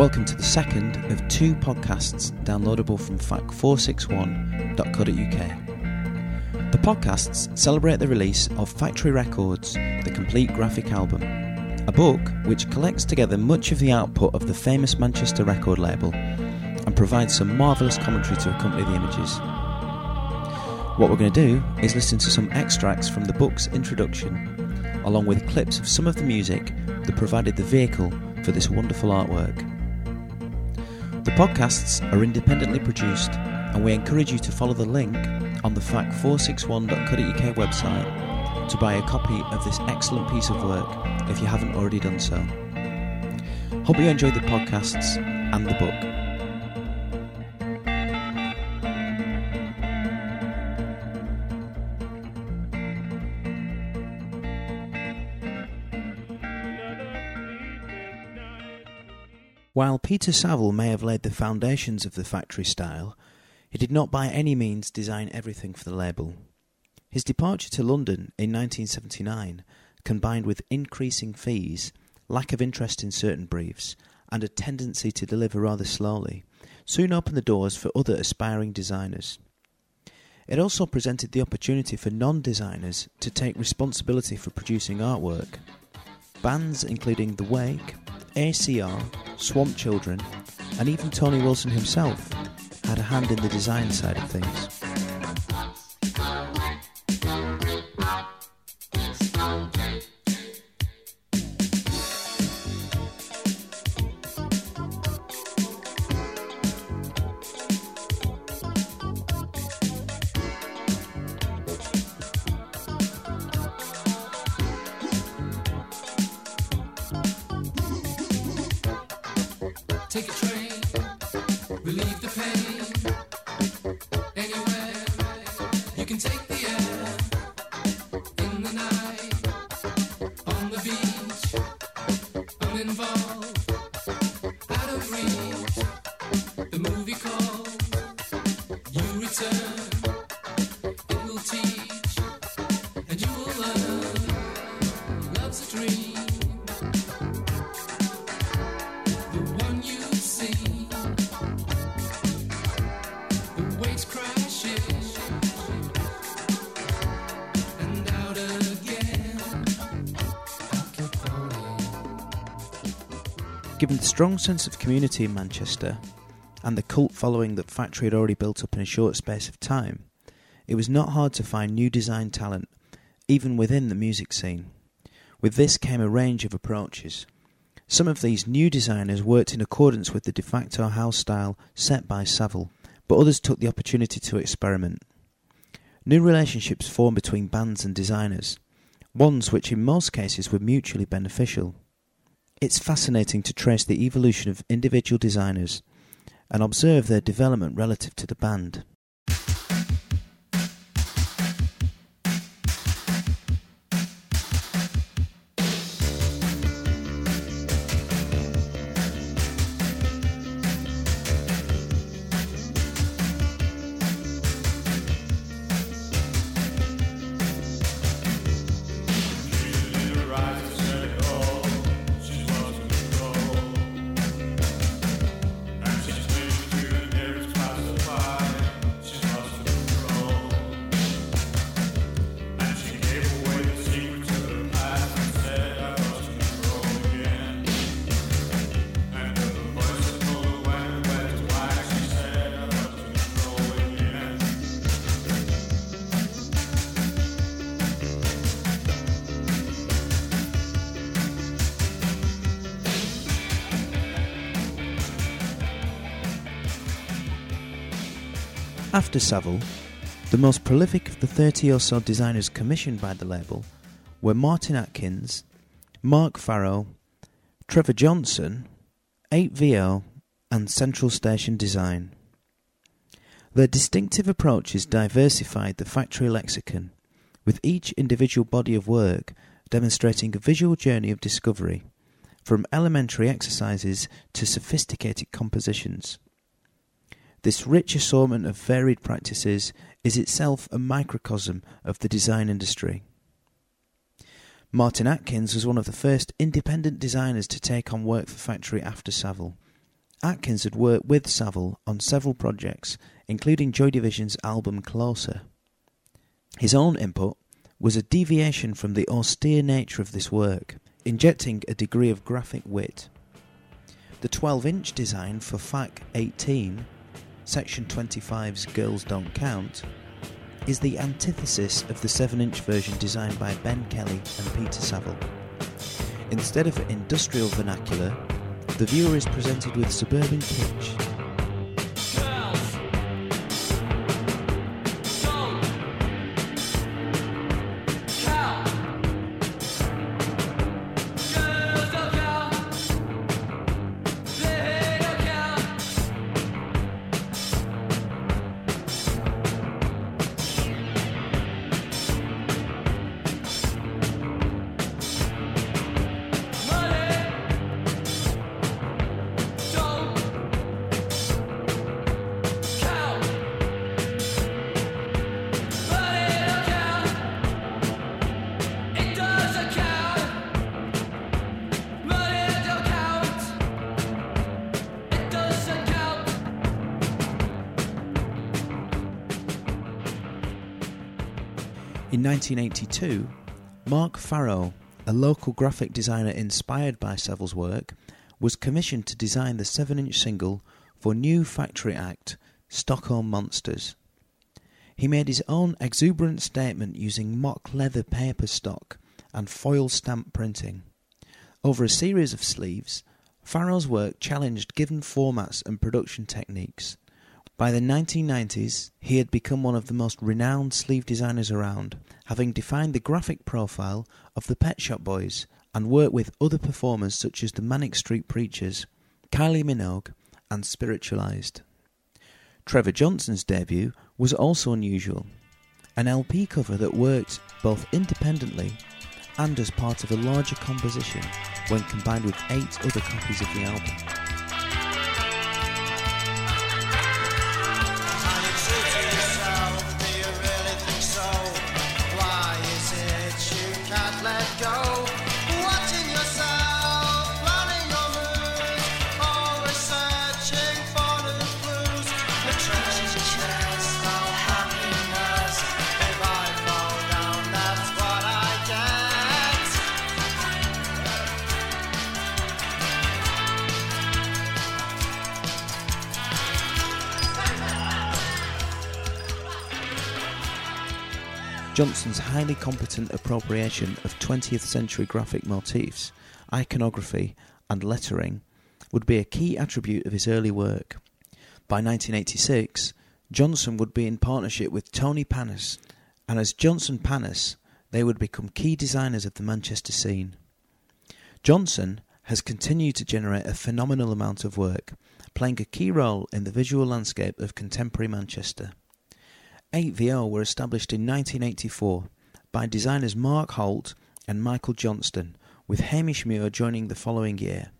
Welcome to the second of two podcasts downloadable from fac461.co.uk. The podcasts celebrate the release of Factory Records, the complete graphic album, a book which collects together much of the output of the famous Manchester record label and provides some marvellous commentary to accompany the images. What we're going to do is listen to some extracts from the book's introduction, along with clips of some of the music that provided the vehicle for this wonderful artwork. The podcasts are independently produced, and we encourage you to follow the link on the fac461.co.uk website to buy a copy of this excellent piece of work if you haven't already done so. Hope you enjoyed the podcasts and the book. While Peter Saville may have laid the foundations of the factory style, he did not by any means design everything for the label. His departure to London in 1979, combined with increasing fees, lack of interest in certain briefs, and a tendency to deliver rather slowly, soon opened the doors for other aspiring designers. It also presented the opportunity for non designers to take responsibility for producing artwork. Bands including The Wake, ACR, Swamp Children, and even Tony Wilson himself had a hand in the design side of things. Take a train, Given the strong sense of community in Manchester and the cult following that Factory had already built up in a short space of time, it was not hard to find new design talent even within the music scene. With this came a range of approaches. Some of these new designers worked in accordance with the de facto house style set by Saville, but others took the opportunity to experiment. New relationships formed between bands and designers, ones which in most cases were mutually beneficial. It's fascinating to trace the evolution of individual designers and observe their development relative to the band. After Saville, the most prolific of the 30 or so designers commissioned by the label were Martin Atkins, Mark Farrow, Trevor Johnson, 8VO, and Central Station Design. Their distinctive approaches diversified the factory lexicon, with each individual body of work demonstrating a visual journey of discovery, from elementary exercises to sophisticated compositions. This rich assortment of varied practices is itself a microcosm of the design industry. Martin Atkins was one of the first independent designers to take on work for Factory after Saville, Atkins had worked with Saville on several projects, including Joy Division's album Closer. His own input was a deviation from the austere nature of this work, injecting a degree of graphic wit. The 12 inch design for FAC 18, Section 25's Girls Don't Count, is the antithesis of the 7 inch version designed by Ben Kelly and Peter Saville. Instead of industrial vernacular, the viewer is presented with suburban kitsch. In 1982, Mark Farrow, a local graphic designer inspired by Saville's work, was commissioned to design the 7 inch single for new factory act Stockholm Monsters. He made his own exuberant statement using mock leather paper stock and foil stamp printing. Over a series of sleeves, Farrow's work challenged given formats and production techniques. By the 1990s, he had become one of the most renowned sleeve designers around, having defined the graphic profile of the Pet Shop Boys and worked with other performers such as the Manic Street Preachers, Kylie Minogue, and Spiritualized. Trevor Johnson's debut was also unusual, an LP cover that worked both independently and as part of a larger composition when combined with eight other copies of the album. Johnson's highly competent appropriation of 20th century graphic motifs, iconography, and lettering would be a key attribute of his early work. By 1986, Johnson would be in partnership with Tony Panas, and as Johnson Panas, they would become key designers of the Manchester scene. Johnson has continued to generate a phenomenal amount of work, playing a key role in the visual landscape of contemporary Manchester. 8VO were established in 1984 by designers Mark Holt and Michael Johnston, with Hamish Muir joining the following year.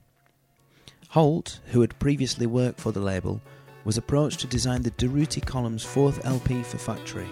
Holt, who had previously worked for the label, was approached to design the Durutti Column's fourth LP for Factory.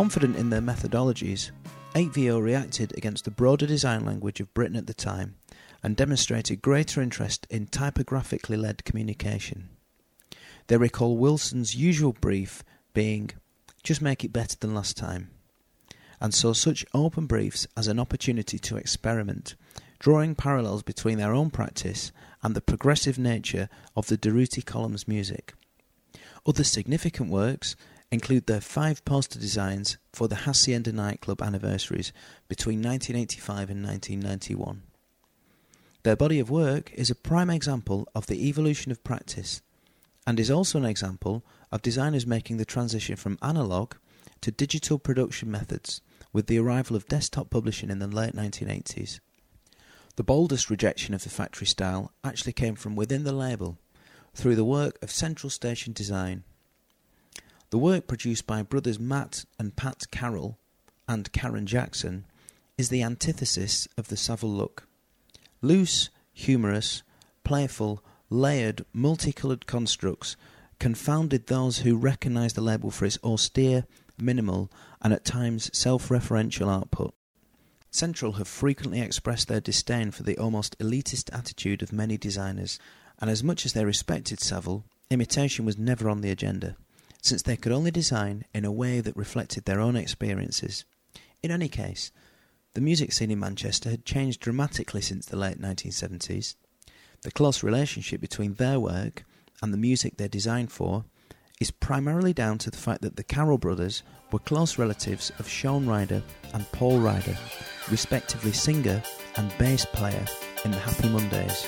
Confident in their methodologies, 8VO reacted against the broader design language of Britain at the time and demonstrated greater interest in typographically led communication. They recall Wilson's usual brief being, just make it better than last time, and saw such open briefs as an opportunity to experiment, drawing parallels between their own practice and the progressive nature of the Durutti Column's music. Other significant works include their five poster designs for the Hacienda nightclub anniversaries between 1985 and 1991. Their body of work is a prime example of the evolution of practice and is also an example of designers making the transition from analogue to digital production methods with the arrival of desktop publishing in the late 1980s. The boldest rejection of the factory style actually came from within the label through the work of Central Station Design. The work produced by brothers Matt and Pat Carroll and Karen Jackson is the antithesis of the Saville look. Loose, humorous, playful, layered, multicoloured constructs confounded those who recognised the label for its austere, minimal, and at times self referential output. Central have frequently expressed their disdain for the almost elitist attitude of many designers, and as much as they respected Saville, imitation was never on the agenda, since they could only design in a way that reflected their own experiences. In any case, the music scene in Manchester had changed dramatically since the late 1970s. The close relationship between their work and the music they designed for is primarily down to the fact that the Carroll brothers were close relatives of Shaun Ryder and Paul Ryder, respectively singer and bass player in the Happy Mondays.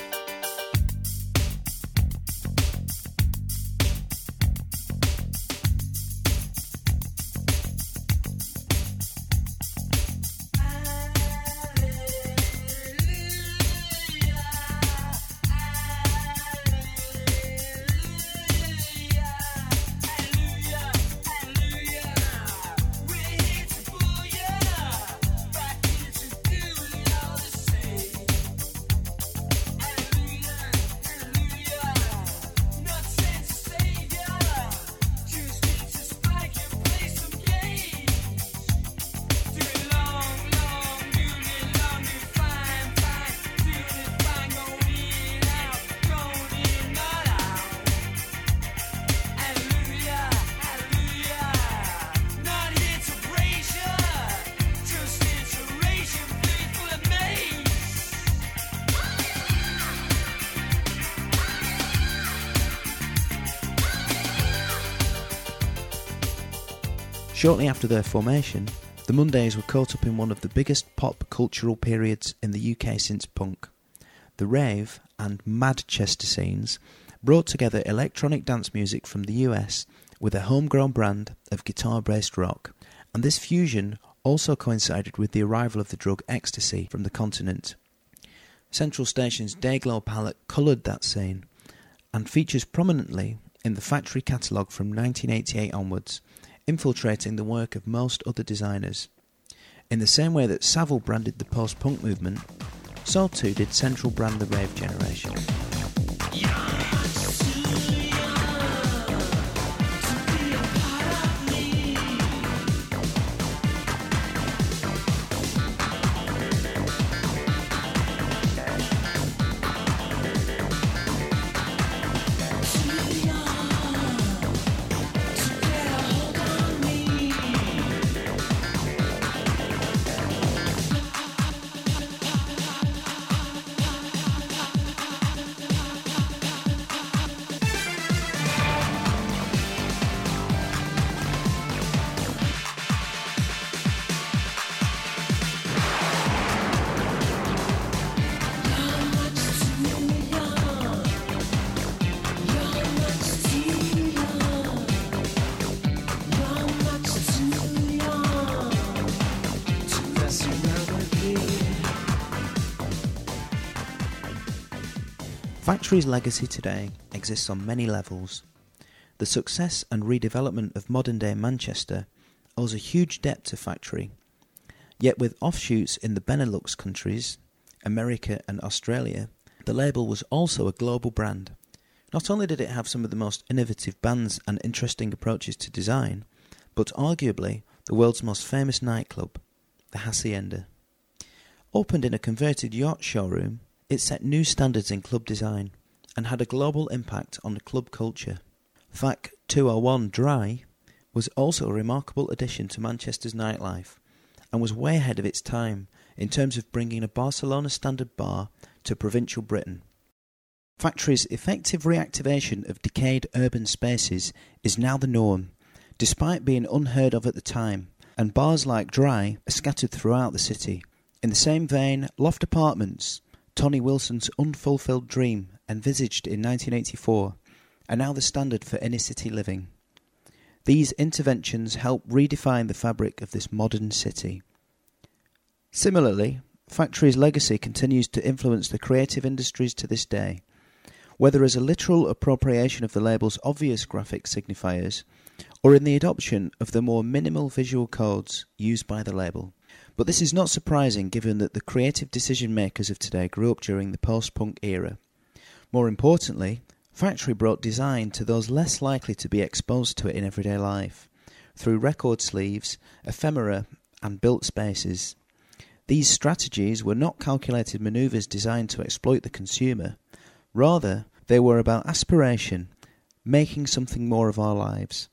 Shortly after their formation, the Mondays were caught up in one of the biggest pop cultural periods in the UK since punk. The rave and Madchester scenes brought together electronic dance music from the US with a homegrown brand of guitar based rock, and this fusion also coincided with the arrival of the drug ecstasy from the continent. Central Station's Dayglow palette coloured that scene and features prominently in the factory catalogue from 1988 onwards, infiltrating the work of most other designers. In the same way that Saville branded the post punk movement, so too did Central brand the rave generation. Factory's legacy today exists on many levels. The success and redevelopment of modern day Manchester owes a huge debt to Factory. Yet, with offshoots in the Benelux countries, America, and Australia, the label was also a global brand. Not only did it have some of the most innovative bands and interesting approaches to design, but arguably the world's most famous nightclub, the Hacienda. Opened in a converted yacht showroom, it set new standards in club design and had a global impact on club culture. FAC 201 Dry was also a remarkable addition to Manchester's nightlife and was way ahead of its time in terms of bringing a Barcelona standard bar to provincial Britain. Factory's effective reactivation of decayed urban spaces is now the norm, despite being unheard of at the time, and bars like Dry are scattered throughout the city. In the same vein, Loft Apartments, Tony Wilson's unfulfilled dream, envisaged in 1984, are now the standard for inner city living. These interventions help redefine the fabric of this modern city. Similarly, Factory's legacy continues to influence the creative industries to this day, whether as a literal appropriation of the label's obvious graphic signifiers or in the adoption of the more minimal visual codes used by the label. But this is not surprising given that the creative decision makers of today grew up during the post punk era. More importantly, Factory brought design to those less likely to be exposed to it in everyday life through record sleeves, ephemera, and built spaces. These strategies were not calculated maneuvers designed to exploit the consumer. Rather, they were about aspiration, making something more of our lives.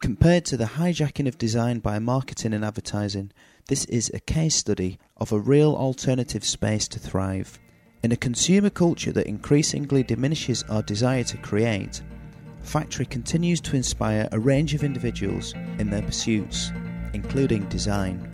Compared to the hijacking of design by marketing and advertising, this is a case study of a real alternative space to thrive. In a consumer culture that increasingly diminishes our desire to create, Factory continues to inspire a range of individuals in their pursuits, including design.